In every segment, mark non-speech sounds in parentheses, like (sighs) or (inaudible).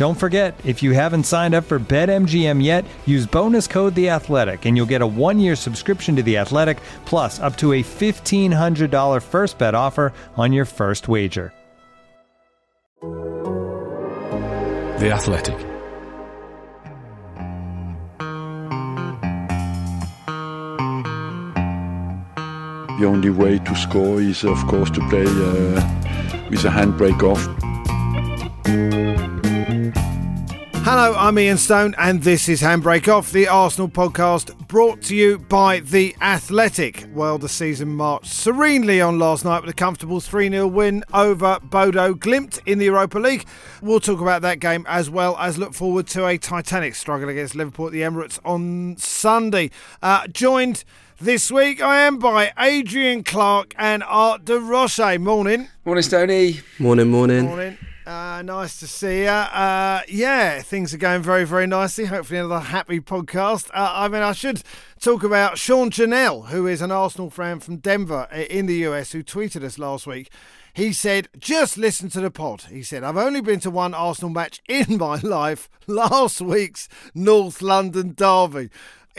Don't forget, if you haven't signed up for BetMGM yet, use bonus code The Athletic, and you'll get a one-year subscription to The Athletic, plus up to a fifteen hundred dollar first bet offer on your first wager. The Athletic. The only way to score is, of course, to play uh, with a handbrake off. Hello, I'm Ian Stone, and this is Handbrake Off, the Arsenal podcast brought to you by The Athletic. Well, the season marched serenely on last night with a comfortable 3 0 win over Bodo Glimt in the Europa League. We'll talk about that game as well as look forward to a titanic struggle against Liverpool at the Emirates on Sunday. Uh, joined this week I am by Adrian Clarke and Art de Roche. Morning. Morning, Stoney. Morning, morning. Morning. Uh, nice to see you. Uh, yeah, things are going very, very nicely. Hopefully, another happy podcast. Uh, I mean, I should talk about Sean Janelle, who is an Arsenal fan from Denver uh, in the US, who tweeted us last week. He said, just listen to the pod. He said, I've only been to one Arsenal match (laughs) in my life, last week's North London Derby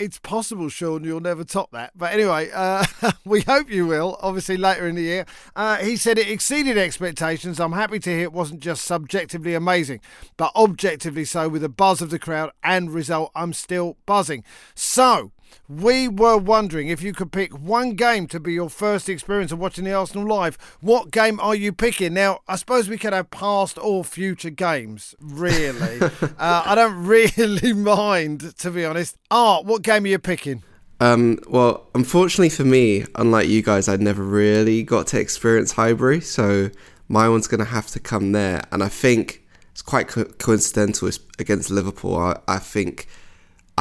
it's possible, Sean, you'll never top that. But anyway, uh, (laughs) we hope you will, obviously later in the year. Uh, he said it exceeded expectations. I'm happy to hear it wasn't just subjectively amazing, but objectively so with the buzz of the crowd and result. I'm still buzzing. So, we were wondering if you could pick one game to be your first experience of watching the Arsenal live. What game are you picking? Now, I suppose we could have past or future games, really. (laughs) uh, I don't really (laughs) mind, to be honest. Art, what game are you picking? Um, well, unfortunately for me, unlike you guys, I never really got to experience Highbury, so my one's going to have to come there. And I think it's quite co- coincidental it's against Liverpool. I, I think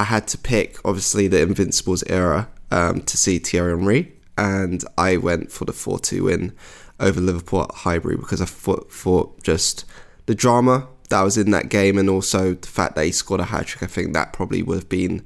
I had to pick, obviously, the Invincibles era um, to see Thierry Henry, and I went for the 4 2 win over Liverpool at Highbury because I thought, thought just the drama that was in that game and also the fact that he scored a hat trick, I think that probably would have been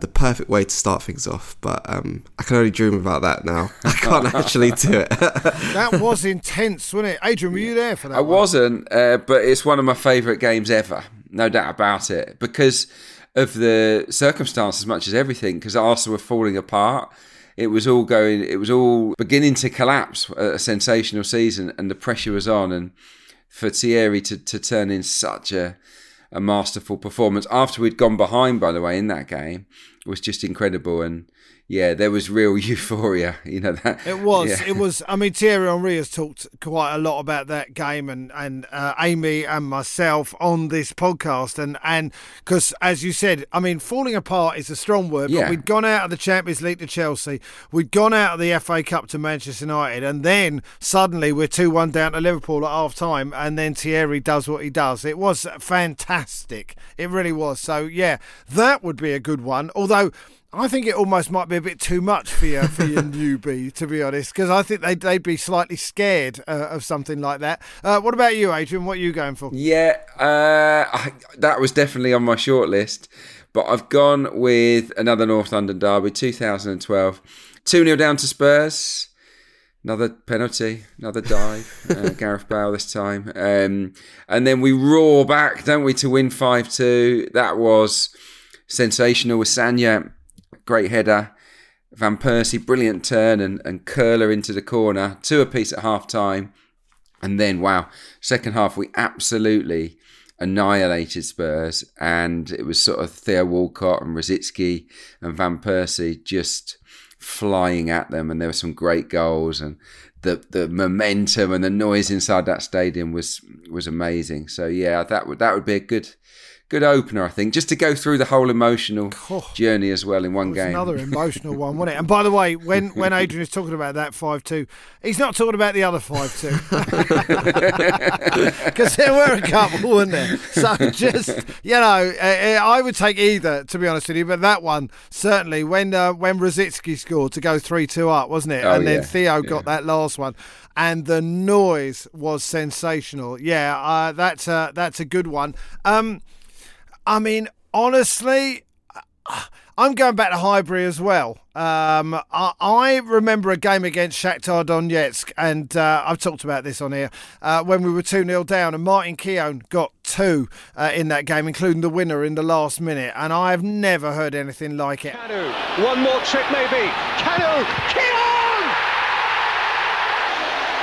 the perfect way to start things off. But um, I can only dream about that now. (laughs) I can't actually do it. (laughs) that was intense, wasn't it? Adrian, were you there for that? I one? wasn't, uh, but it's one of my favourite games ever, no doubt about it, because of the circumstance as much as everything. Because Arsenal were falling apart. It was all going. It was all beginning to collapse. Uh, a sensational season, and the pressure was on. And for Thierry to, to turn in such a a masterful performance after we'd gone behind, by the way, in that game was just incredible. And yeah, there was real (laughs) euphoria. You know that it was. Yeah. It was. I mean, Thierry Henry has talked quite a lot about that game, and and uh, Amy and myself on this podcast, and and because as you said, I mean, falling apart is a strong word. Yeah. But we'd gone out of the Champions League to Chelsea, we'd gone out of the FA Cup to Manchester United, and then suddenly we're two one down to Liverpool at half time, and then Thierry does what he does. It was fantastic. It really was. So yeah, that would be a good one. Although. I think it almost might be a bit too much for your for your (laughs) newbie, to be honest, because I think they'd they'd be slightly scared uh, of something like that. Uh, what about you, Adrian? What are you going for? Yeah, uh, I, that was definitely on my short list, but I've gone with another North London derby, 2012, two 0 down to Spurs. Another penalty, another dive, uh, (laughs) Gareth Bale this time, um, and then we roar back, don't we, to win five two. That was sensational with Sagna great header. Van Persie, brilliant turn and, and curler into the corner, two apiece at half time. And then, wow, second half, we absolutely annihilated Spurs, and it was sort of Theo Walcott and Rosicky and Van Persie just flying at them, and there were some great goals, and the the momentum and the noise inside that stadium was was amazing. So yeah, that would that would be a good good opener, I think, just to go through the whole emotional Oh. journey as well in one game. Another (laughs) emotional one, wasn't it? And by the way, when, when (laughs) Adrian is talking about that 5 2, he's not talking about the other 5 2. (laughs) Because there were a couple, weren't there? So just, you know, uh, uh, I would take either, to be honest with you. But that one, certainly, when uh, when Rosicky scored to go 3 2 up, wasn't it? Oh, and then yeah, Theo got that last one. And the noise was sensational. Yeah, uh, that's, uh, that's a good one. Um, I mean, honestly, I'm going back to Highbury as well. Um, I, I remember a game against Shakhtar Donetsk, and uh, I've talked about this on here, uh, when we were 2 0 down, and Martin Keown got two uh, in that game, including the winner in the last minute. And I've never heard anything like it. Kanu, one more trick maybe. Kanu, Keown!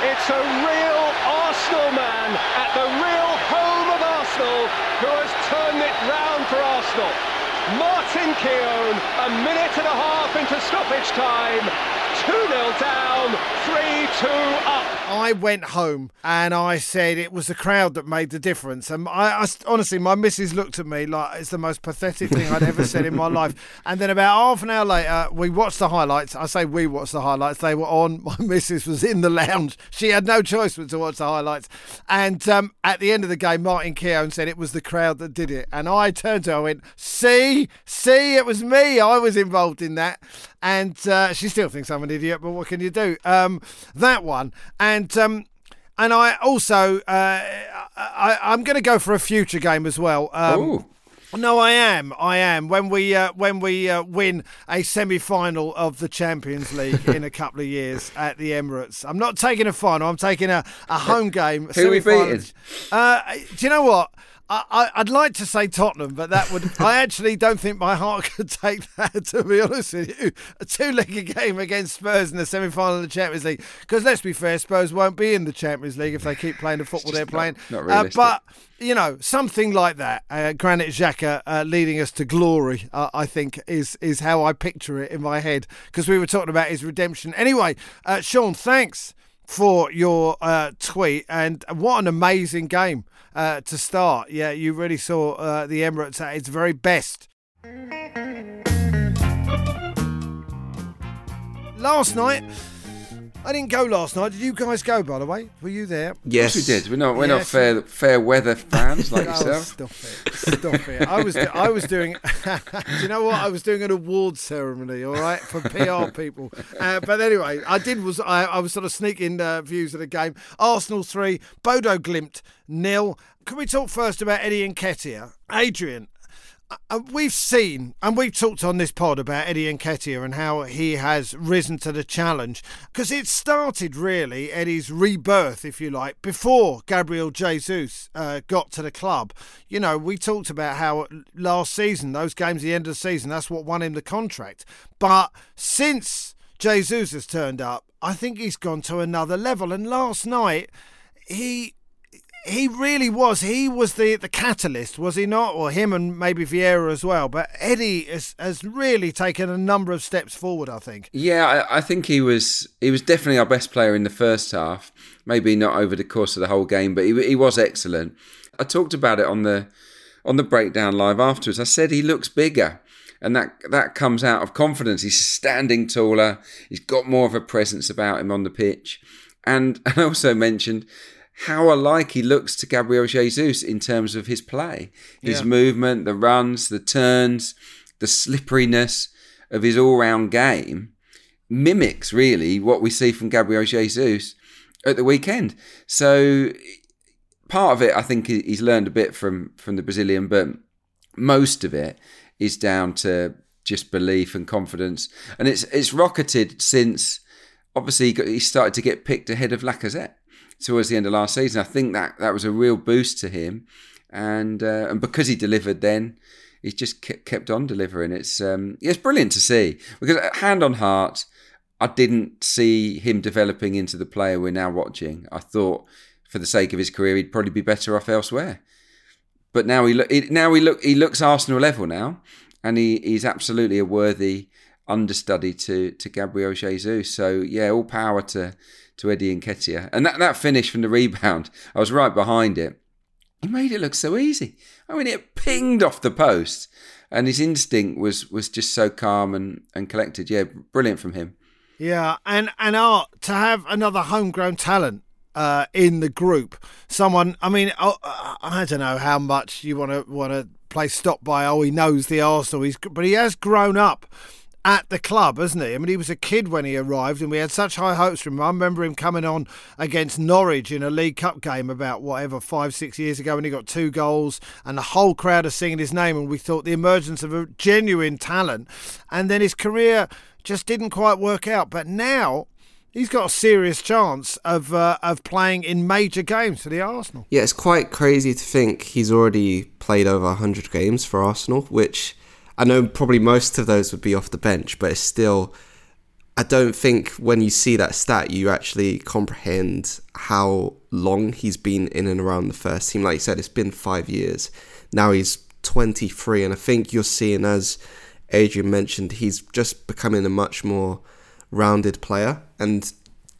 It's a real Arsenal man at the real home of Arsenal who has turned it round Martin Keown, a minute and a half into stoppage time. 2-0 down, 3-2 up. I went home and I said it was the crowd that made the difference. And I, I honestly, my missus looked at me like it's the most pathetic thing I'd ever said in my (laughs) life. And then about half an hour later, we watched the highlights. I say we watched the highlights. They were on. (laughs) My missus was in the lounge. She had no choice but to watch the highlights. And um, at the end of the game, Martin Keown said it was the crowd that did it. And I turned to her and went, "See, see, it was me. I was involved in that." And uh, she still thinks I'm an idiot, but what can you do? Um, that one and. Um, and I also, uh, I, I'm going to go for a future game as well. Um, no, I am. I am. When we uh, when we uh, win a semi-final of the Champions League in a (laughs) couple of years at the Emirates, I'm not taking a final. I'm taking a, a home game. Who are we beating? Uh, do you know what? I, I'd like to say Tottenham, but that would. I actually don't think my heart (laughs) could take that. To be honest with you, a two-legged game against Spurs in the semi-final of the Champions League. Because let's be fair, Spurs won't be in the Champions League if they keep playing the (laughs) football they're not- playing. not Uh, realistic. but you know, something like that. Uh, Granit Xhaka uh, leading us to glory, uh, I think, is is how I picture it in my head. Because we were talking about his redemption. Anyway, uh, Sean, thanks for your uh, tweet, and what an amazing game uh, to start. Yeah, you really saw uh, the Emirates at its very best. Last night. I didn't go last night. Did you guys go, by the way? Were you there? Yes, Yes, we did. We're not. We're not fair fair weather fans (laughs) like Oh, yourself. stop it! Stop it! I was I was doing. (laughs) do you know what? I was doing an awards ceremony, all right, for PR people. Uh, but anyway, I did was I, I was sort of sneaking uh, views of the game. Arsenal three, Bodo Glimt nil. Can we talk first about Eddie Nketiah? Adrian, we've seen and we've talked on this pod about Eddie Nketiah and how he has risen to the challenge because it started really Eddie's rebirth, if you like, before Gabriel Jesus uh, got to the club. You know, we talked about how last season, those games at the end of the season, that's what won him the contract. But since Jesus has turned up, I think he's gone to another level. And last night, he he really was. He was the, the catalyst, was he not? Or him and maybe Vieira as well. But Eddie has, has really taken a number of steps forward, I think. Yeah, I, I think he was he was definitely our best player in the first half. Maybe not over the course of the whole game, but he, he was excellent. I talked about it on the on the breakdown live afterwards. I said he looks bigger, and that that comes out of confidence. He's standing taller. He's got more of a presence about him on the pitch, and (laughs) I also mentioned how alike he looks to Gabriel Jesus in terms of his play, his Yeah. movement, the runs, the turns, the slipperiness of his all-round game mimics really what we see from Gabriel Jesus at the weekend. So part of it, I think, he's learned a bit from from the Brazilian, but most of it is down to just belief and confidence, and it's it's rocketed since obviously he started to get picked ahead of Lacazette towards the end of last season. I think that that was a real boost to him, and uh, and because he delivered then. He's just kept, on delivering. It's um, it's brilliant to see because uh, hand on heart, I didn't see him developing into the player we're now watching. I thought, for the sake of his career, he'd probably be better off elsewhere. but now he look now he look he looks Arsenal level now, and he, he's absolutely a worthy understudy to to Gabriel Jesus. So yeah, all power to to Eddie Nketiah. And that that finish from the rebound, I was right behind it. He made it look so easy. I mean, it pinged off the post, and his instinct was was just so calm and and collected. Yeah, brilliant from him. Yeah, and and art to have another homegrown talent uh, in the group. Someone, I mean, I, I don't know how much you want to want to play stop by. Oh, he knows the Arsenal. He's but he has grown up at the club, hasn't he? I mean, he was a kid when he arrived, and we had such high hopes for him. I remember him coming on against Norwich in a League Cup game about whatever five, six years ago, when he got two goals, and the whole crowd are singing his name, and we thought the emergence of a genuine talent. And then his career just didn't quite work out. But now he's got a serious chance of uh, of playing in major games for the Arsenal. Yeah, it's quite crazy to think he's already played over 100 games for Arsenal, which I know probably most of those would be off the bench, but it's still. I don't think when you see that stat, you actually comprehend how long he's been in and around the first team. Like you said, it's been five years. Now he's 23, and I think you're seeing, as Adrian mentioned, he's just becoming a much more rounded player. And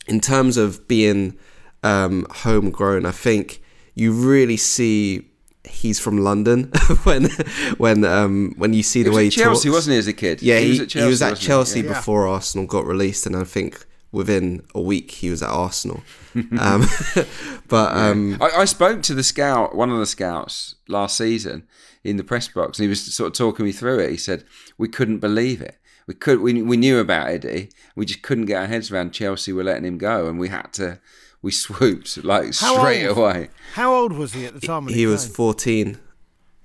in terms of being um, homegrown, I think you really see he's from London (laughs) when when um, when you see the way he Chelsea, talks. wasn't he, as a kid? Yeah, he, was at Chelsea. he was at? Chelsea Yeah. Yeah. before Arsenal got released, and I think within a week he was at Arsenal. (laughs) um, (laughs) but um, I, I spoke to the scout, one of the scouts last season in the press box, and he was sort of talking me through it. He said we couldn't believe it. We could, we, we knew about Eddie. We just couldn't get our heads around Chelsea were letting him go, and we had to. We swooped like How straight old? away. How old was he at the time? He he was came? 14.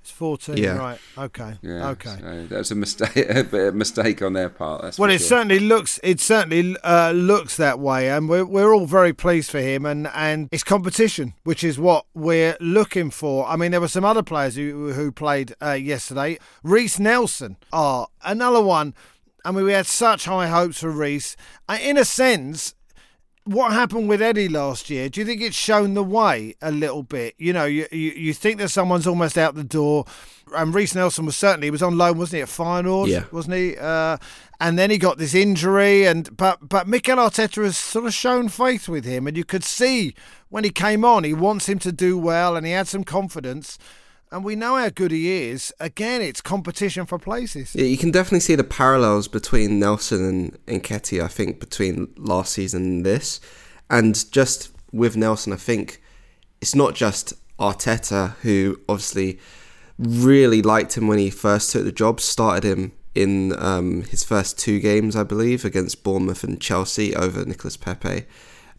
It's 14, Yeah. right? Okay, Yeah, okay. so that was a mistake, (laughs) a bit of a mistake on their part. That's Well, it sure. certainly looks it certainly uh, looks that way, and we're we're all very pleased for him, and and it's competition, which is what we're looking for. I mean, there were some other players who who played uh, yesterday. Reiss Nelson, ah, another one. I mean, we had such high hopes for Reiss. Uh, in a sense, what happened with Eddie last year? Do you think it's shown the way a little bit? You know, you you, you think that someone's almost out the door, and Reiss Nelson was certainly he was on loan, wasn't he, at Feyenoord? Yeah. wasn't he? Uh, and then he got this injury, and but but Mikel Arteta has sort of shown faith with him, and you could see when he came on, he wants him to do well, and he had some confidence. And we know how good he is. Again, it's competition for places. Yeah, you can definitely see the parallels between Nelson and Nketiah, I think, between last season and this. And just with Nelson, I think it's not just Arteta, who obviously really liked him when he first took the job, started him in um, his first two games, I believe, against Bournemouth and Chelsea over Nicolas Pepe,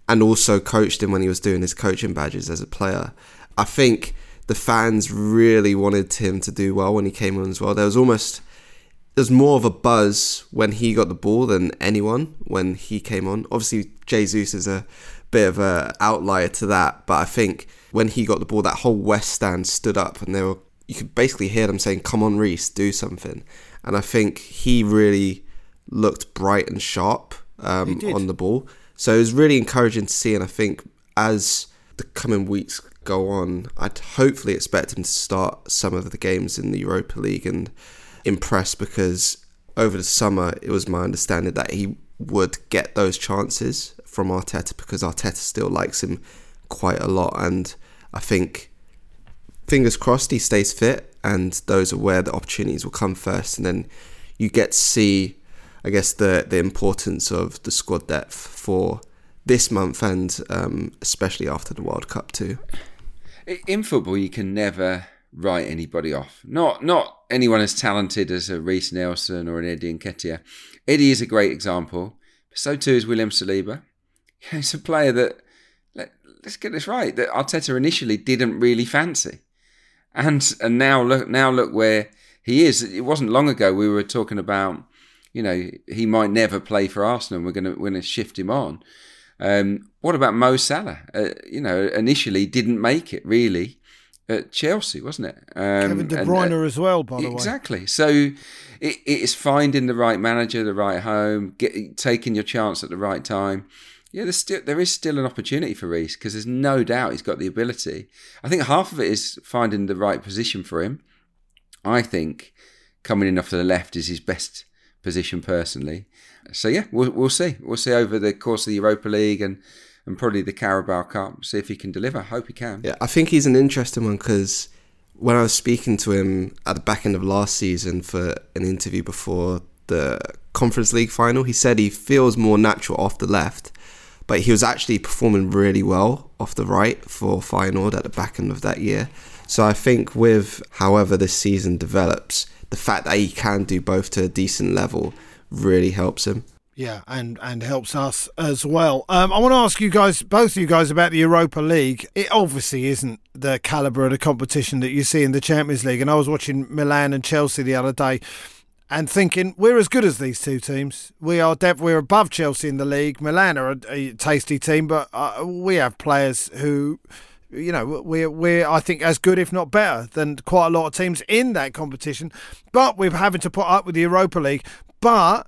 and also coached him when he was doing his coaching badges as a player. I think the fans really wanted him to do well when he came on as well. There was almost there's more of a buzz when he got the ball than anyone when he came on. Obviously, Jesus is a bit of a outlier to that, but I think when he got the ball, that whole West stand stood up, and they were you could basically hear them saying, "Come on, Reiss, do something." And I think he really looked bright and sharp um, on the ball. So it was really encouraging to see, and I think as the coming weeks go on, I'd hopefully expect him to start some of the games in the Europa League and impress because over the summer it was my understanding that he would get those chances from Arteta because Arteta still likes him quite a lot and I think fingers crossed he stays fit and those are where the opportunities will come first and then you get to see I guess the the importance of the squad depth for this month and um, especially after the World Cup too. In football, you can never write anybody off. Not not anyone as talented as a Reiss Nelson or an Eddie Nketiah. Eddie is a great example, so too is William Saliba. (laughs) He's a player that let, let's get this right that Arteta initially didn't really fancy, and and now look now look where he is. It wasn't long ago we were talking about, you know, he might never play for Arsenal. We're gonna we're gonna shift him on. Um, what about Mo Salah? Uh, you know, initially didn't make it really at Chelsea, wasn't it? Um, Kevin De and, Bruyne uh, as well, by the way. exactly. So it, it's finding the right manager, the right home, get, taking your chance at the right time. Yeah, there's still there is still an opportunity for Reiss because there's no doubt he's got the ability. I think half of it is finding the right position for him. I think coming in off to the left is his best position personally. So yeah, we'll we'll see. We'll see over the course of the Europa League and and probably the Carabao Cup. See if he can deliver. Hope he can. Yeah, I think he's an interesting one because when I was speaking to him at the back end of last season for an interview before the Conference League final, he said he feels more natural off the left, but he was actually performing really well off the right for Feyenoord at the back end of that year. So I think with however this season develops, the fact that he can do both to a decent level really helps him. Yeah, and and helps us as well. Um, I want to ask you guys, both of you guys, about the Europa League. It obviously isn't the caliber of the competition that you see in the Champions League. And I was watching Milan and Chelsea the other day, and thinking we're as good as these two teams. We are def- we're above Chelsea in the league. Milan are a, a tasty team, but uh, we have players who. You know, we're we're I think as good, if not better, than quite a lot of teams in that competition. But we're having to put up with the Europa League. But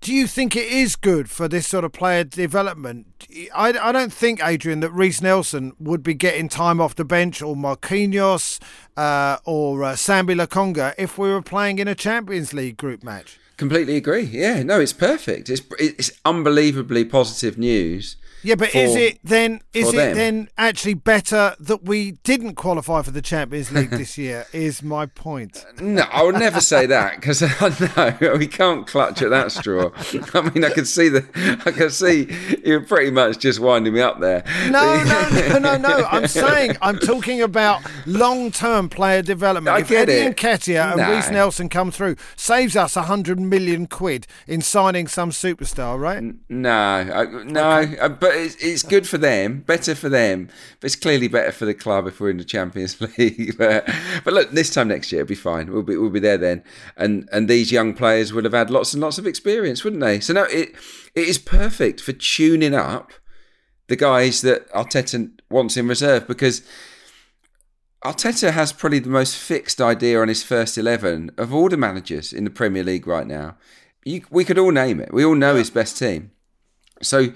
do you think it is good for this sort of player development? I, I don't think, Adrian, that Reiss Nelson would be getting time off the bench or Marquinhos uh, or uh, Sambi Lokonga if we were playing in a Champions League group match. Completely agree. Yeah, no, it's perfect. It's it's unbelievably positive news yeah, but for, is it then? Is it them. then actually better that we didn't qualify for the Champions League this year? Is my point. No, I would never say that because (laughs) I know we can't clutch at that straw. I mean, I can see the, I can see you're pretty much just winding me up there. No, no, no, no, no. I'm saying I'm talking about long-term player development. I if get Eddie it. Nketiah and Reiss Nelson come through, saves us a hundred million quid in signing some superstar, right? No, I, no, okay. Uh, but it's, it's good for them, better for them, but it's clearly better for the club if we're in the Champions (laughs) League. but, but look, this time next year it'll be fine. We'll be we'll be there then, and and these young players would have had lots and lots of experience, wouldn't they? So no, it it is perfect for tuning up the guys that Arteta wants in reserve because. Arteta has probably the most fixed idea on his first 11 of all the managers in the Premier League right now. You, we could all name it. We all know his best team. So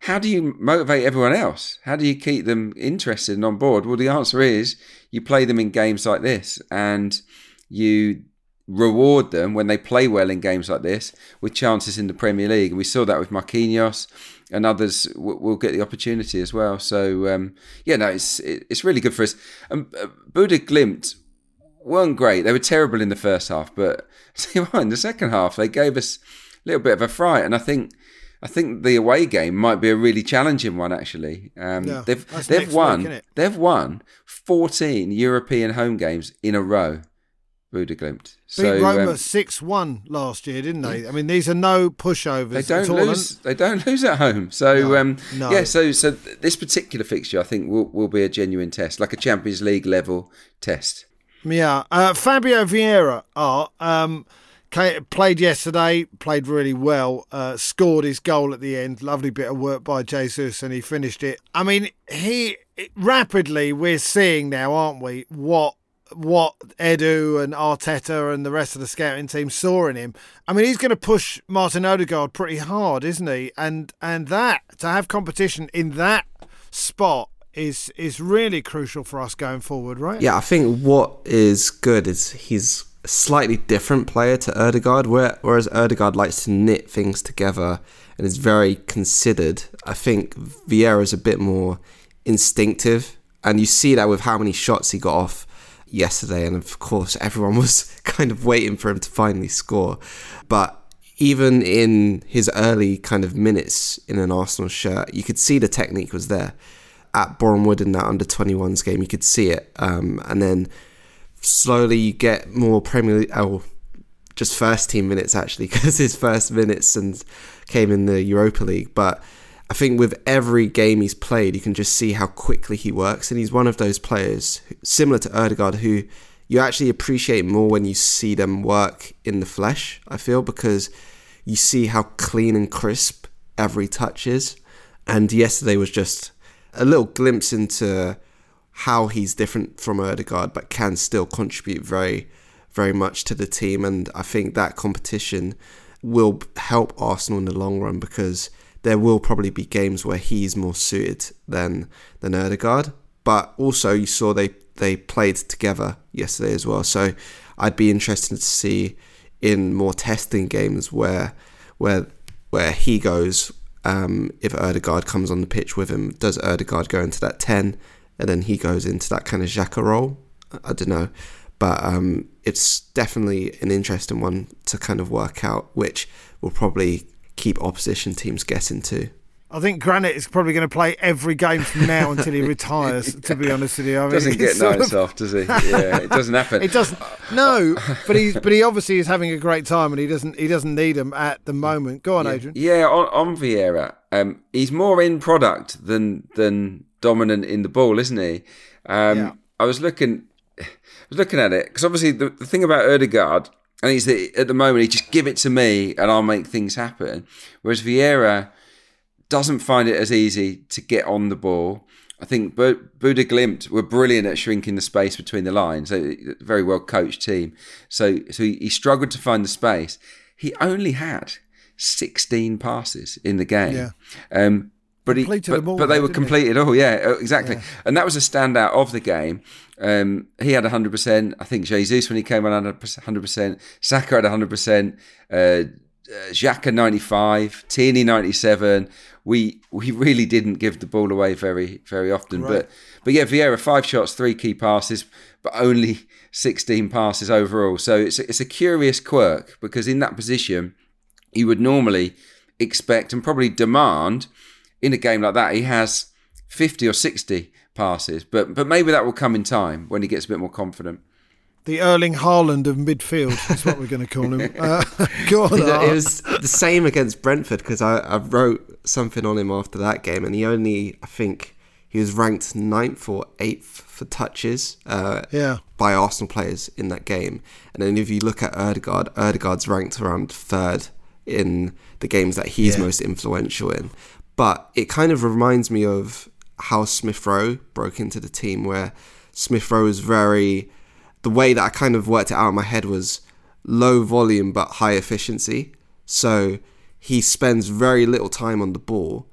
how do you motivate everyone else? How do you keep them interested and on board? Well, the answer is you play them in games like this and you reward them when they play well in games like this with chances in the Premier League. And we saw that with Marquinhos and others will get the opportunity as well. So, um, yeah, no, it's it's really good for us. And uh, Bodo Glimt weren't great. They were terrible in the first half, but see what, in the second half, they gave us a little bit of a fright. And I think I think the away game might be a really challenging one. Actually, um, yeah, they've they've won week, they've won fourteen European home games in a row. Bodo Glimt. So, Beat Roma um, six um, one last year, didn't they? I mean, these are no pushovers. They don't lose. They don't lose at home. So no, um, no. yeah. So so this particular fixture, I think, will will be a genuine test, like a Champions League level test. Yeah, uh, Fabio Vieira are. Um, played yesterday, played really well, uh, scored his goal at the end. Lovely bit of work by Jesus, and he finished it. I mean, he rapidly we're seeing now, aren't we? What what Edu and Arteta and the rest of the scouting team saw in him. I mean, he's going to push Martin Odegaard pretty hard, isn't he? And and that to have competition in that spot is is really crucial for us going forward, right? Yeah, I think what is good is he's slightly different player to Odegaard, where, whereas Odegaard likes to knit things together and is very considered. I think Vieira is a bit more instinctive, and you see that with how many shots he got off yesterday. And of course, (laughs) everyone was kind of waiting for him to finally score. But even in his early kind of minutes in an Arsenal shirt, you could see the technique was there. At Bournemouth in that under 21s game, you could see it. Um, and then slowly you get more Premier League, oh, just first team minutes actually, (laughs) because his first minutes and came in the Europa League. But I think with every game he's played, you can just see how quickly he works, and he's one of those players similar to Odegaard who you actually appreciate more when you see them work in the flesh. I feel because you see how clean and crisp every touch is, and yesterday was just a little glimpse into how he's different from Odegaard, but can still contribute very, very much to the team. And I think that competition will help Arsenal in the long run because there will probably be games where he's more suited than than Odegaard. But also, you saw they they played together yesterday as well. So I'd be interested to see in more testing games where where where he goes. Um, if Odegaard comes on the pitch with him, does Odegaard go into that ten, and then he goes into that kind of Xhaka role? I don't know, but um, it's definitely an interesting one to kind of work out, which will probably keep opposition teams guessing too. I think Granit is probably going to play every game from now until he (laughs) retires. To be honest with you, I mean, doesn't get it's sort nights of- off, does he? (laughs) Yeah, it doesn't happen. It doesn't. No, but he but he obviously is having a great time, and he doesn't he doesn't need them at the moment. Go on, Adrian. Yeah, on, on Vieira, um, he's more in product than than dominant in the ball, isn't he? Um, Yeah. I was looking, I was looking at it because obviously the, the thing about Odegaard, and he's that at the moment he just give it to me and I'll make things happen, whereas Vieira doesn't find it as easy to get on the ball. I think Bu- Bodo Glimt were brilliant at shrinking the space between the lines. A very well coached team. So, so he he struggled to find the space. He only had 16 passes in the game. Yeah. Um, but, he, Completed but, them all, but they were didn't he? completed all, yeah, uh, exactly. And that was a standout of the game. Um, he had 100%. I think Jesus, when he came on, had 100%. Saka had 100%. Uh, uh, Xhaka 95, Tierney 97. We we really didn't give the ball away very very often, but but yeah, Vieira five shots, three key passes, but only 16 passes overall. So it's a, it's a curious quirk because in that position, you would normally expect and probably demand in a game like that he has 50 or 60 passes, but but maybe that will come in time when he gets a bit more confident. The Erling Haaland of midfield is what we're going to call him. (laughs) Uh, (laughs) go on, it was the same against Brentford because I, I wrote something on him after that game, and he only, I think, he was ranked ninth or eighth for touches uh, Yeah. by Arsenal players in that game. And then if you look at Odegaard, Odegaard's ranked around third in the games that he's Yeah. most influential in. But it kind of reminds me of how Smith Rowe broke into the team, where Smith Rowe is very. The way that I kind of worked it out in my head was low volume but high efficiency. So he spends very little time on the ball,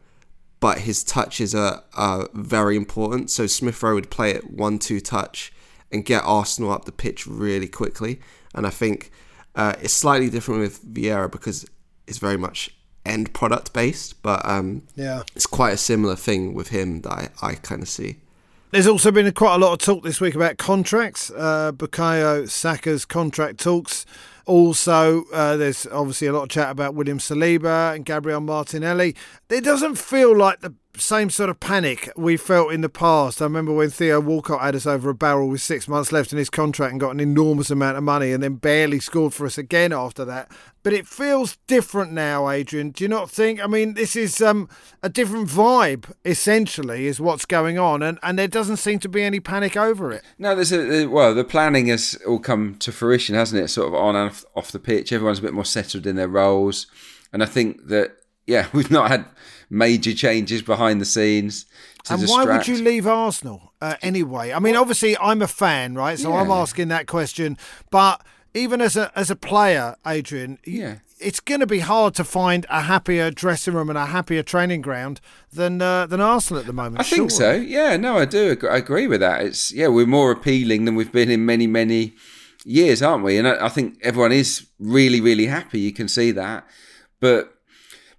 but his touches are, are very important. So Smith Rowe would play it one two touch and get Arsenal up the pitch really quickly. And I think uh, it's slightly different with Vieira because it's very much end product based, but um, Yeah. it's quite a similar thing with him that I, I kind of see. There's also been quite a lot of talk this week about contracts. Uh, Bukayo Saka's contract talks. Also, uh, there's obviously a lot of chat about William Saliba and Gabriel Martinelli. It doesn't feel like the same sort of panic we felt in the past. I remember when Theo Walcott had us over a barrel with six months left in his contract and got an enormous amount of money and then barely scored for us again after that. But it feels different now, Adrian. Do you not think? I mean, this is um, a different vibe, essentially, is what's going on, and, and there doesn't seem to be any panic over it. No, there's a well, the planning has all come to fruition, hasn't it? Sort of on and off, off the pitch, everyone's a bit more settled in their roles, and I think that yeah, (laughs) we've not had major changes behind the scenes. To And why would you leave Arsenal uh, anyway? I mean, obviously, I'm a fan, right? So I'm asking that question. But even as a as a player, Adrian, Yeah. it's going to be hard to find a happier dressing room and a happier training ground than uh, than Arsenal at the moment. I think so. Yeah, no, I do. I agree with that. It's yeah, we're more appealing than we've been in many, many years, aren't we? And I, I think everyone is really, really happy. You can see that, but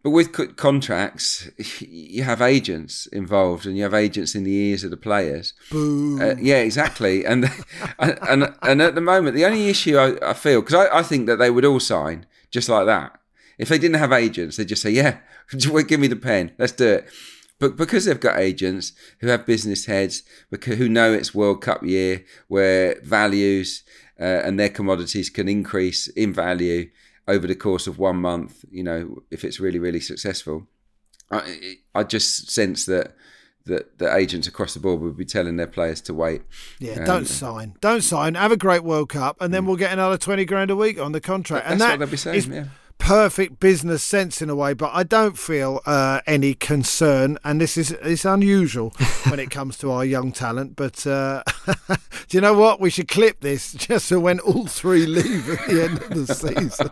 but with co- contracts, (laughs) you have agents involved, and you have agents in the ears of the players. Uh, yeah, exactly. And (laughs) and and, and at the moment, the only issue I, I feel because I, I think that they would all sign just like that. If they didn't have agents, they'd just say, "Yeah, (laughs) give me the pen, let's do it." But because they've got agents who have business heads, because who know it's World Cup year, where values uh, and their commodities can increase in value over the course of one month, you know, if it's really really successful, I, I just sense that that the agents across the board would be telling their players to wait. Yeah, Um, don't sign. Don't sign. Have a great World Cup, and then we'll get another 20 grand a week on the contract. and That's that what they'll be saying, is yeah. Perfect business sense in a way, but I don't feel uh, any concern. And this is it's unusual (laughs) when it comes to our young talent. But uh, (laughs) do you know what? We should clip this (laughs) just so when all three leave at the end of the season.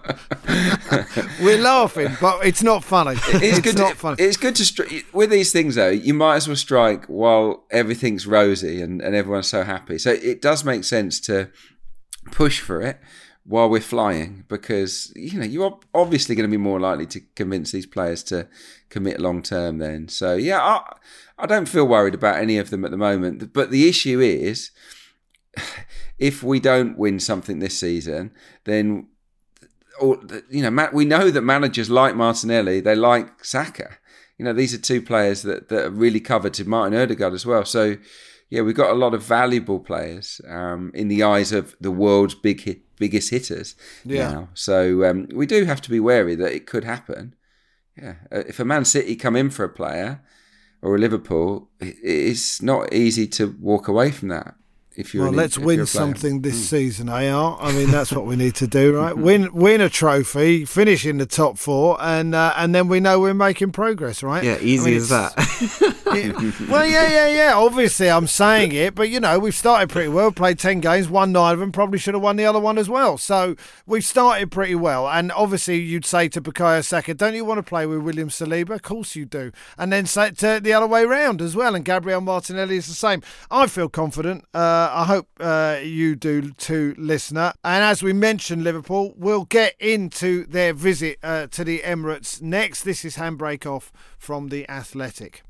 We're laughing, but it's not funny. It's, It's, good. not to, funny. It's good to stri- with these things though. You might as well strike while everything's rosy and, and everyone's so happy. So it does make sense to push for it while we're flying because you know you're obviously going to be more likely to convince these players to commit long term. Then, so yeah, I I don't feel worried about any of them at the moment. But the issue is, (sighs) if we don't win something this season, then or you know, we know that managers like Martinelli, they like Saka. You know, these are two players that, that are really coveted. Martin Odegaard as well. So, yeah, we've got a lot of valuable players um, in the eyes of the world's big hit, biggest hitters Yeah. now. So um, we do have to be wary that it could happen. Yeah, Uh, if a Man City come in for a player or a Liverpool, it's not easy to walk away from that. If you're Well, an- let's win something this season, AR. I mean, that's what we need to do, right? (laughs) Win, win a trophy, finish in the top four, and uh, and then we know we're making progress, right? Yeah, I easy mean, as that. Well, yeah, yeah, yeah. Obviously, I'm saying it, but you know, we've started pretty well. Played ten games, won nine of them. Probably should have won the other one as well. So we've started pretty well. And obviously, you'd say to Bukayo Saka, "Don't you want to play with William Saliba?" Of course you do. And then say it to the other way round as well. And Gabriel Martinelli is the same. I feel confident. Uh, I hope uh, you do too, listener. And as we mentioned, Liverpool, we'll get into their visit uh, to the Emirates next. This is handbrake off from the Athletic.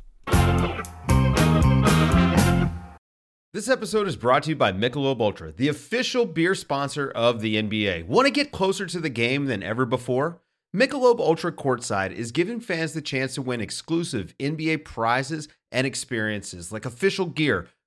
This episode is brought to you by Michelob Ultra, the official beer sponsor of the NBA. Want to get closer to the game than ever before? Michelob Ultra Courtside is giving fans the chance to win exclusive NBA prizes and experiences like official gear,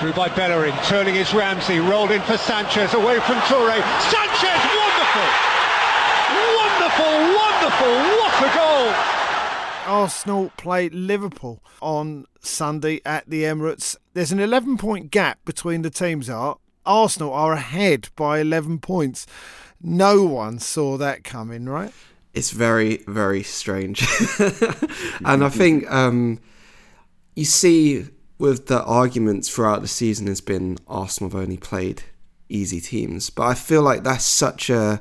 Through by Bellerin, turning is Ramsey, rolled in for Sanchez, away from Toure. Sanchez, wonderful! Wonderful, wonderful, what a goal! Arsenal play Liverpool on Sunday at the Emirates. There's an 11 point gap between the teams. Are Arsenal are ahead by 11 points. No one saw that coming, right? it's very very strange (laughs) and i think um, you see with the arguments throughout the season has been arsenal have only played easy teams but i feel like that's such a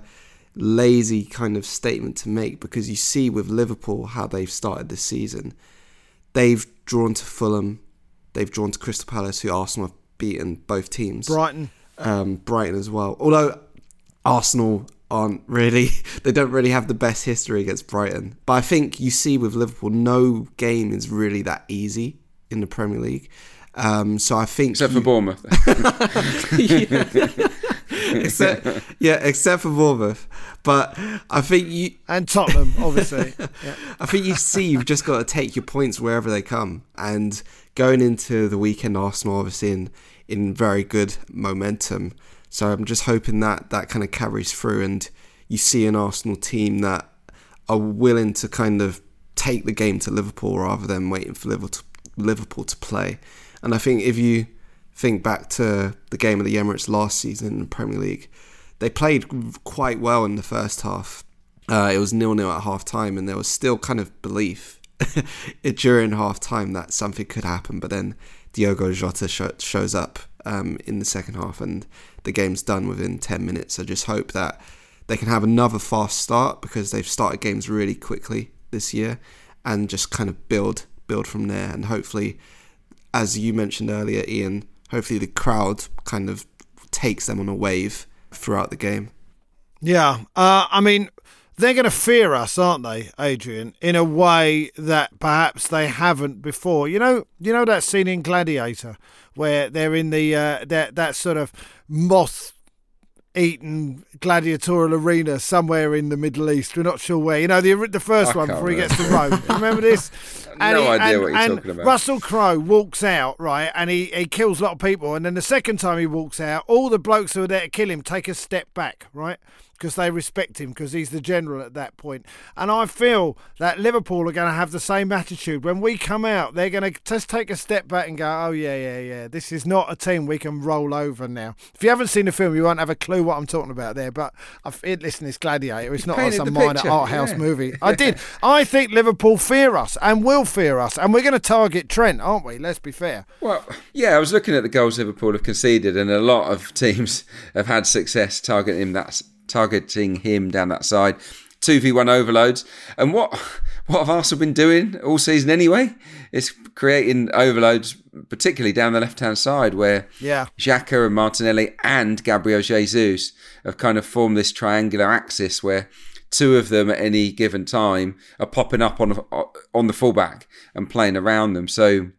lazy kind of statement to make because you see with liverpool how they've started this season they've drawn to fulham they've drawn to crystal palace who arsenal have beaten both teams Brighton. um, Brighton as well. Although Arsenal aren't really, (laughs) they don't really have the best history against Brighton. But I think you see with Liverpool, no game is really that easy in the Premier League. Um, so I think Except for you- Bournemouth. (laughs) except, yeah, except for Bournemouth. But I think you and Tottenham, obviously. (laughs) yeah. I think you see you've just got to take your points wherever they come. And going into the weekend, Arsenal obviously in in very good momentum. So I'm just hoping that that kind of carries through, and you see an Arsenal team that are willing to kind of take the game to Liverpool rather than waiting for Liverpool to, Liverpool to play. And I think if you think back to the game of the Emirates last season in the Premier League, they played quite well in the first half. Uh, it was nil nil at half time, and there was still kind of belief (laughs) during half time that something could happen. But then Diogo Jota sh- shows up um, in the second half, and the game's done within 10 minutes. I just hope that they can have another fast start because they've started games really quickly this year, and just kind of build build from there. And hopefully, as you mentioned earlier, Ian, hopefully the crowd kind of takes them on a wave throughout the game. Yeah, uh, I mean, they're going to fear us, aren't they, Adrian? In a way that perhaps they haven't before. You know, you know that scene in Gladiator where they're in the uh, that that sort of moth eaten gladiatorial arena somewhere in the Middle East. We're not sure where. You know, the the first I one before he gets to Rome. (laughs) remember this? No he- idea and, what you're and talking about. Russell Crowe walks out, right, and he, he kills a lot of people. And then the second time he walks out, all the blokes who are there to kill him take a step back, right? Because they respect him because he's the general at that point. And I feel that Liverpool are going to have the same attitude. When we come out, they're going to just take a step back and go, oh, yeah, yeah, yeah, this is not a team we can roll over now. If you haven't seen the film, you won't have a clue what I'm talking about there. But I've, listen, it's Gladiator. It's not like some minor picture, art house yeah. movie. (laughs) I did. I think Liverpool fear us and will fear us. And we're going to target Trent, aren't we? Let's be fair. Well, yeah, I was looking at the goals Liverpool have conceded, and a lot of teams (laughs) have had success targeting him. That's targeting him down that side. Two v one overloads, and what what have Arsenal been doing all season anyway? It's creating overloads, particularly down the left hand side, where Yeah. Xhaka and Martinelli and Gabriel Jesus have kind of formed this triangular axis where two of them at any given time are popping up on on the fullback and playing around them. So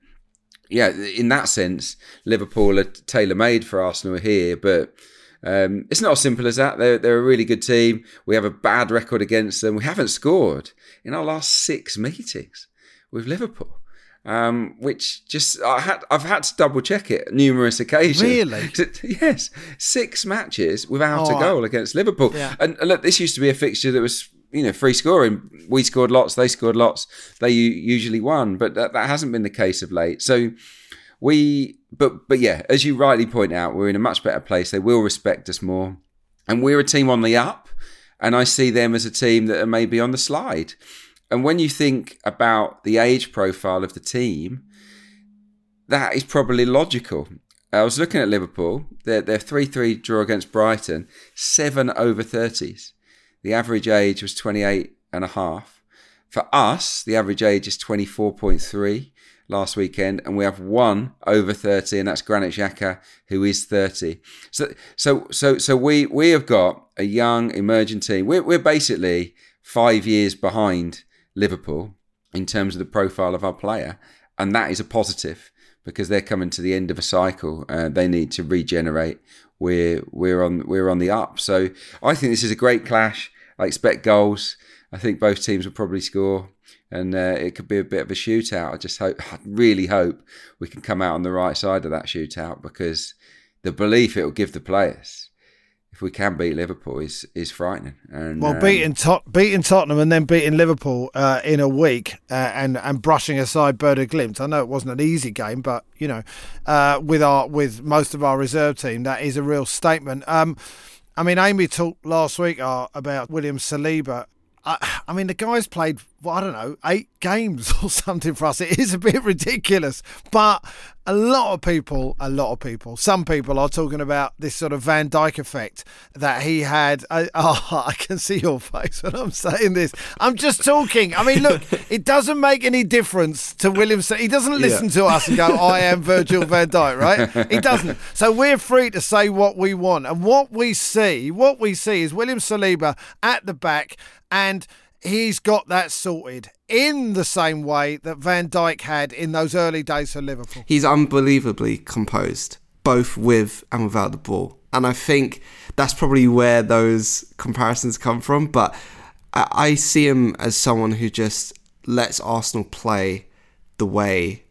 yeah, in that sense, Liverpool are tailor made for Arsenal here, but um, it's not as simple as that. They're, they're a really good team. We have a bad record against them. We haven't scored in our last six meetings with Liverpool. Um, which just I had I've had to double check it numerous occasions. Really? (laughs) yes, six matches without Oh, a goal against Liverpool. Yeah. And, and look, this used to be a fixture that was you know free scoring. We scored lots, they scored lots. They usually won, but that, that hasn't been the case of late. So we, but but yeah, as you rightly point out, we're in a much better place. They will respect us more, and we're a team on the up. And I see them as a team that are maybe on the slide. And when you think about the age profile of the team, that is probably logical. I was looking at Liverpool. Their their three three draw against Brighton, seven over thirties. The average age was 28 and a half. For us, the average age is 24.3 last weekend, and we have one over 30, and that's Granit Xhaka, who is 30. So, so, so, so we we have got a young emerging team. We're we're basically five years behind Liverpool in terms of the profile of our player, and that is a positive because they're coming to the end of a cycle. Uh, they need to regenerate. We're we're on we're on the up. So I think this is a great clash. I expect goals. I think both teams will probably score, and uh, it could be a bit of a shootout. I just hope, (laughs) I really hope, we can come out on the right side of that shootout because the belief it will give the players if we can beat Liverpool is is frightening. And Well, um, beating Tot- beating Tottenham and then beating Liverpool uh, in a week uh, and and brushing aside Bodo Glimt. I know it wasn't an easy game, but you know, uh, with our with most of our reserve team, that is a real statement. Um, I mean, Amy talked last week uh, about William Saliba. I, I mean, the guy's played, well, I don't know, eight games (laughs) or something for us. It is a bit ridiculous. But a lot of people, a lot of people, some people are talking about this sort of Van Dijk effect that he had. I, (laughs) oh, I can see your face when I'm saying this. I'm just talking. I mean, look, (laughs) it doesn't make any difference to William. He doesn't listen Yeah. to us and go, I am Virgil van Dijk, right? He doesn't. So we're free to say what we want. And what we see, what we see is William Saliba at the back and he's got that sorted in the same way that Van Dijk had in those early days for Liverpool. He's unbelievably composed, both with and without the ball. And I think that's probably where those comparisons come from. But I, I see him as someone who just lets Arsenal play the way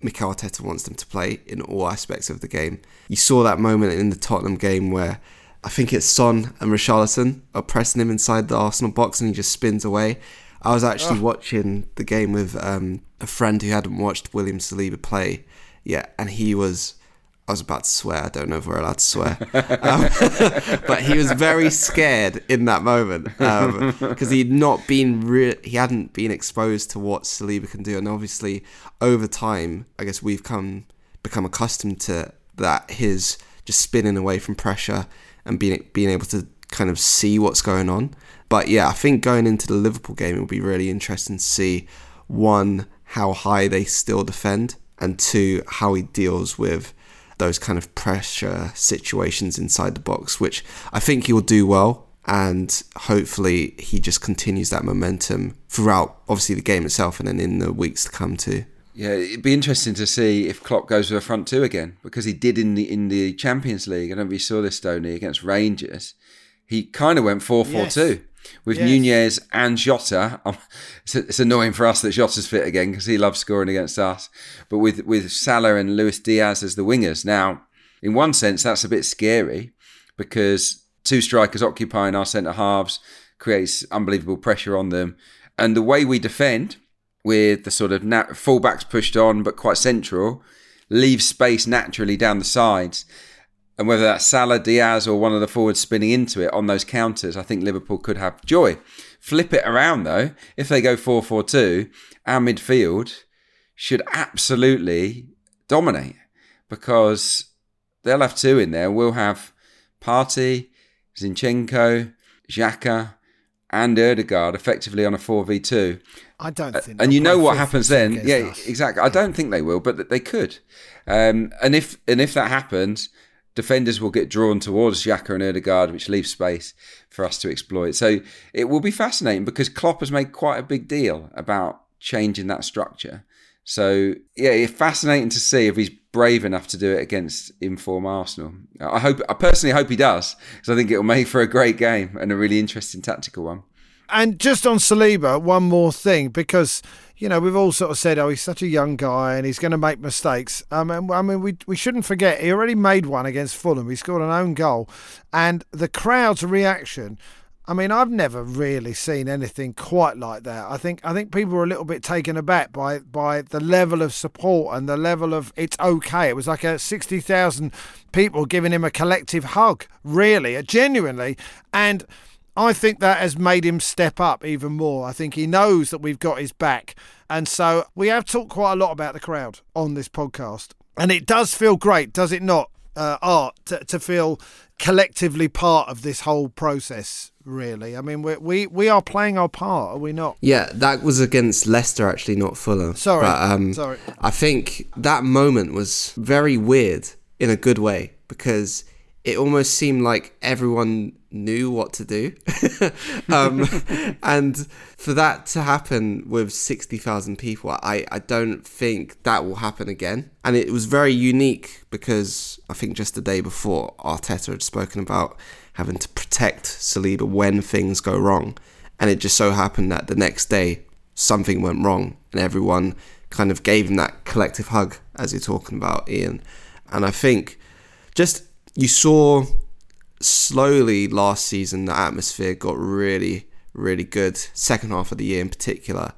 Mikel Arteta wants them to play in all aspects of the game. You saw that moment in the Tottenham game where I think it's Son and Richarlison are pressing him inside the Arsenal box and he just spins away. I was actually watching the game with um, a friend who hadn't watched William Saliba play yet, and he was. I was about to swear. I don't know if we're allowed to swear, (laughs) um, (laughs) but he was very scared in that moment because he'd not been re- he hadn't been exposed to what Saliba can do, and obviously over time, I guess we've come become accustomed to that. His just spinning away from pressure and being being able to kind of see what's going on. But yeah, I think going into the Liverpool game, it will be really interesting to see one, how high they still defend, and two, how he deals with those kind of pressure situations inside the box, which I think he'll do well. And hopefully, he just continues that momentum throughout, obviously, the game itself and then in the weeks to come, too. Yeah, it'd be interesting to see if Klopp goes with a front two again because he did in the in the Champions League. I don't know if you saw this, Stoney, against Rangers. He kind of went 4 4 2 with Yes. Nunez and Jota. Um, (laughs) it's, it's annoying for us that Jota's fit again because he loves scoring against us. But with, with Salah and Luis Diaz as the wingers. Now, in one sense, that's a bit scary because two strikers occupying our centre halves creates unbelievable pressure on them. And the way we defend, with the sort of nat- fullbacks pushed on but quite central, leaves space naturally down the sides. And whether that's Salah, Diaz, or one of the forwards spinning into it on those counters, I think Liverpool could have joy. Flip it around though, if they go 4 4 2, our midfield should absolutely dominate because they'll have two in there. We'll have Partey, Zinchenko, Xhaka, and Odegaard effectively on a 4v2. I don't think. And you know what happens then? Yeah, us. exactly. I don't think they will, but they could. Um, and if and if that happens, defenders will get drawn towards Xhaka and Odegaard, which leaves space for us to exploit. So it will be fascinating because Klopp has made quite a big deal about changing that structure. So yeah, it's fascinating to see if he's brave enough to do it against inform Arsenal. I hope, I personally hope he does, because I think it will make for a great game and a really interesting tactical one. And just on Saliba, one more thing, because you know we've all sort of said, oh, he's such a young guy and he's going to make mistakes. Um, and, I mean, we we shouldn't forget he already made one against Fulham. He scored an own goal, and the crowd's reaction. I mean, I've never really seen anything quite like that. I think I think people were a little bit taken aback by by the level of support and the level of it's okay. It was like a sixty thousand people giving him a collective hug, really, genuinely, and. I think that has made him step up even more. I think he knows that we've got his back. And so we have talked quite a lot about the crowd on this podcast. And it does feel great, does it not, uh, Art, to, to feel collectively part of this whole process, really? I mean, we, we, we are playing our part, are we not? Yeah, that was against Leicester, actually, not Fulham. Sorry, But, um, sorry. I think that moment was very weird in a good way because it almost seemed like everyone knew what to do. (laughs) um, (laughs) and for that to happen with 60,000 people, I, I don't think that will happen again. And it was very unique because I think just the day before, Arteta had spoken about having to protect Saliba when things go wrong. And it just so happened that the next day, something went wrong and everyone kind of gave him that collective hug, as you're talking about, Ian. And I think just you saw slowly last season the atmosphere got really, really good, second half of the year in particular.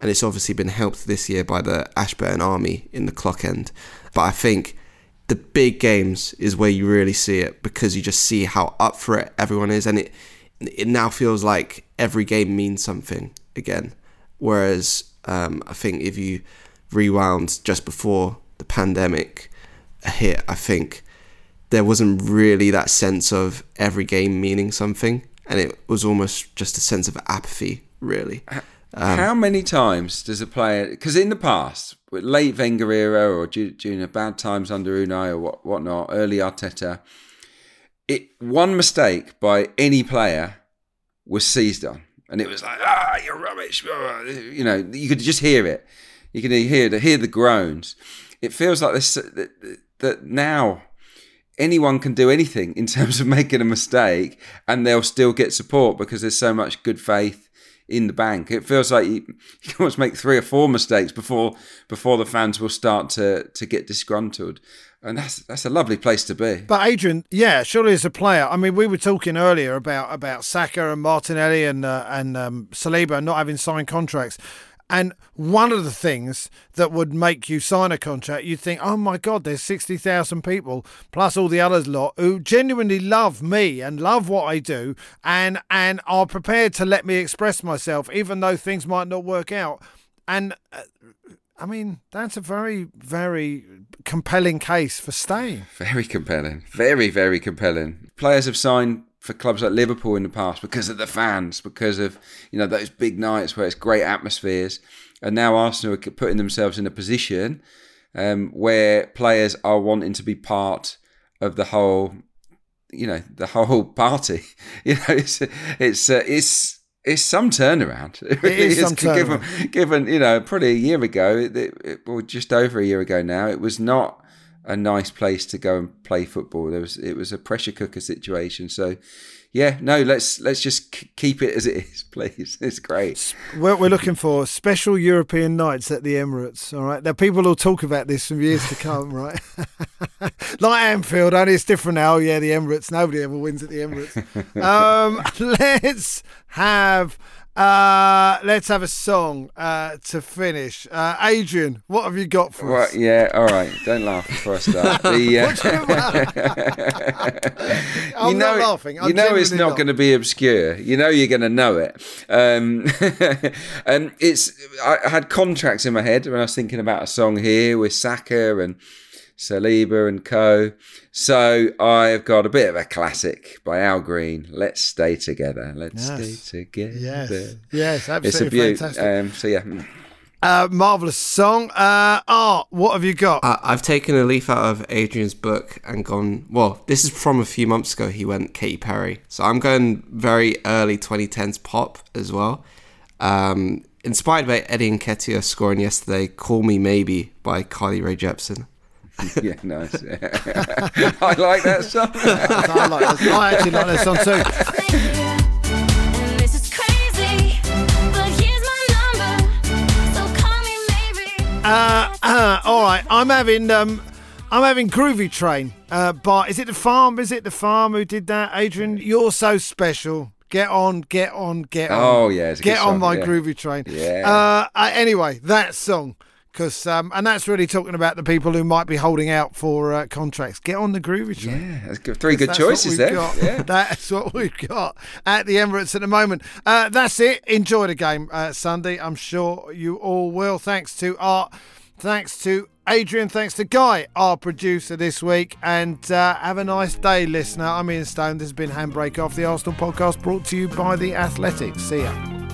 And it's obviously been helped this year by the Ashburton Army in the clock end. But I think the big games is where you really see it because you just see how up for it everyone is. And it, it now feels like every game means something again. Whereas um, I think if you rewound just before the pandemic hit, I think there wasn't really that sense of every game meaning something, and it was almost just a sense of apathy, really. Um, How many times does a player? Because in the past, with late Wenger era or during the bad times under Unai or what whatnot, early Arteta, it one mistake by any player was seized on, and it was like, ah, you're rubbish. ah," You know, you could just hear it. You could hear the hear the groans. It feels like this that, that now anyone can do anything in terms of (laughs) making a mistake and they'll still get support because there's so much good faith in the bank. It feels like you, (laughs) you can almost make three or four mistakes before before the fans will start to to get disgruntled. And that's that's a lovely place to be. But Adrian, yeah, surely as a player, I mean, we were talking earlier about about Saka and Martinelli and uh, and um, Saliba not having signed contracts. And one of the things that would make you sign a contract, you'd think, oh my God, there's 60,000 people, plus all the others lot, who genuinely love me and love what I do and, and are prepared to let me express myself, even though things might not work out. And uh, I mean, that's a very, very compelling case for staying. (laughs) Very compelling. Very, very compelling. Players have signed for clubs like Liverpool in the past because of the fans, because of you know those big nights where it's great atmospheres, and now Arsenal are putting themselves in a position um, where players are wanting to be part of the whole, you know, the whole party. (laughs) You know, it's it's uh, it's. It's some turnaround. (laughs) It is some (laughs) given, turnaround. given, you know, probably a year ago, it, it, well, just over a year ago now, it was not a nice place to go and play football. There was it was a pressure cooker situation. So yeah, no, let's let's just k- keep it as it is, (laughs) please. It's great. What we're looking for special European nights at the Emirates. All right, now people will talk about this from years to come, (laughs) right? (laughs) like Anfield, only it's different now. Yeah, the Emirates. Nobody ever wins at the Emirates. um, let's have. Uh, let's have a song uh, to finish. Uh, Adrian, what have you got for Well, us? yeah, all right. Don't laugh before I start. (laughs) The, uh, (laughs) I'm not laughing. I'm you know it's not, not. going to be obscure. You know you're going to know it. Um, (laughs) and it's I had contracts in my head when I was thinking about a song here with Saka and Saliba and co. So I've got a bit of a classic by Al Green. Let's stay together. Let's Yes. stay together. Yes. Yes, It's a absolutely fantastic. Um, so yeah. Uh, marvelous song. Uh, Art, what have you got? Uh, I've taken a leaf out of Adrian's book and gone. Well, this is from a few months ago. He went Katy Perry, so I'm going very early 2010s pop as well. Um, inspired by Eddie and Nketiah scoring yesterday, "Call Me Maybe" by Carly Rae Jepsen. (laughs) yeah, nice. (laughs) I like that song. (laughs) I like that. I actually like that song too. Uh, uh, all right, I'm having um, I'm having Groovy Train. Uh, but is it the farm? Is it the farm who did that? Adrian, you're so special. Get on, get on, get on. Oh, yeah, it's a good get on song, my yeah. Groovy Train. Yeah. Uh, uh, anyway, that song. Because um, and that's really talking about the people who might be holding out for uh, contracts. Get on the groovy train. Yeah, that's good. Three good choices there. Yeah. (laughs) That's what we've got at the Emirates at the moment. Uh, that's it. Enjoy the game uh, Sunday. I'm sure you all will. Thanks to Art. Thanks to Adrian. Thanks to Guy, our producer this week. And uh, have a nice day, listener. I'm Ian Stone. This has been Handbrake Off, the Arsenal podcast brought to you by The Athletic. See ya.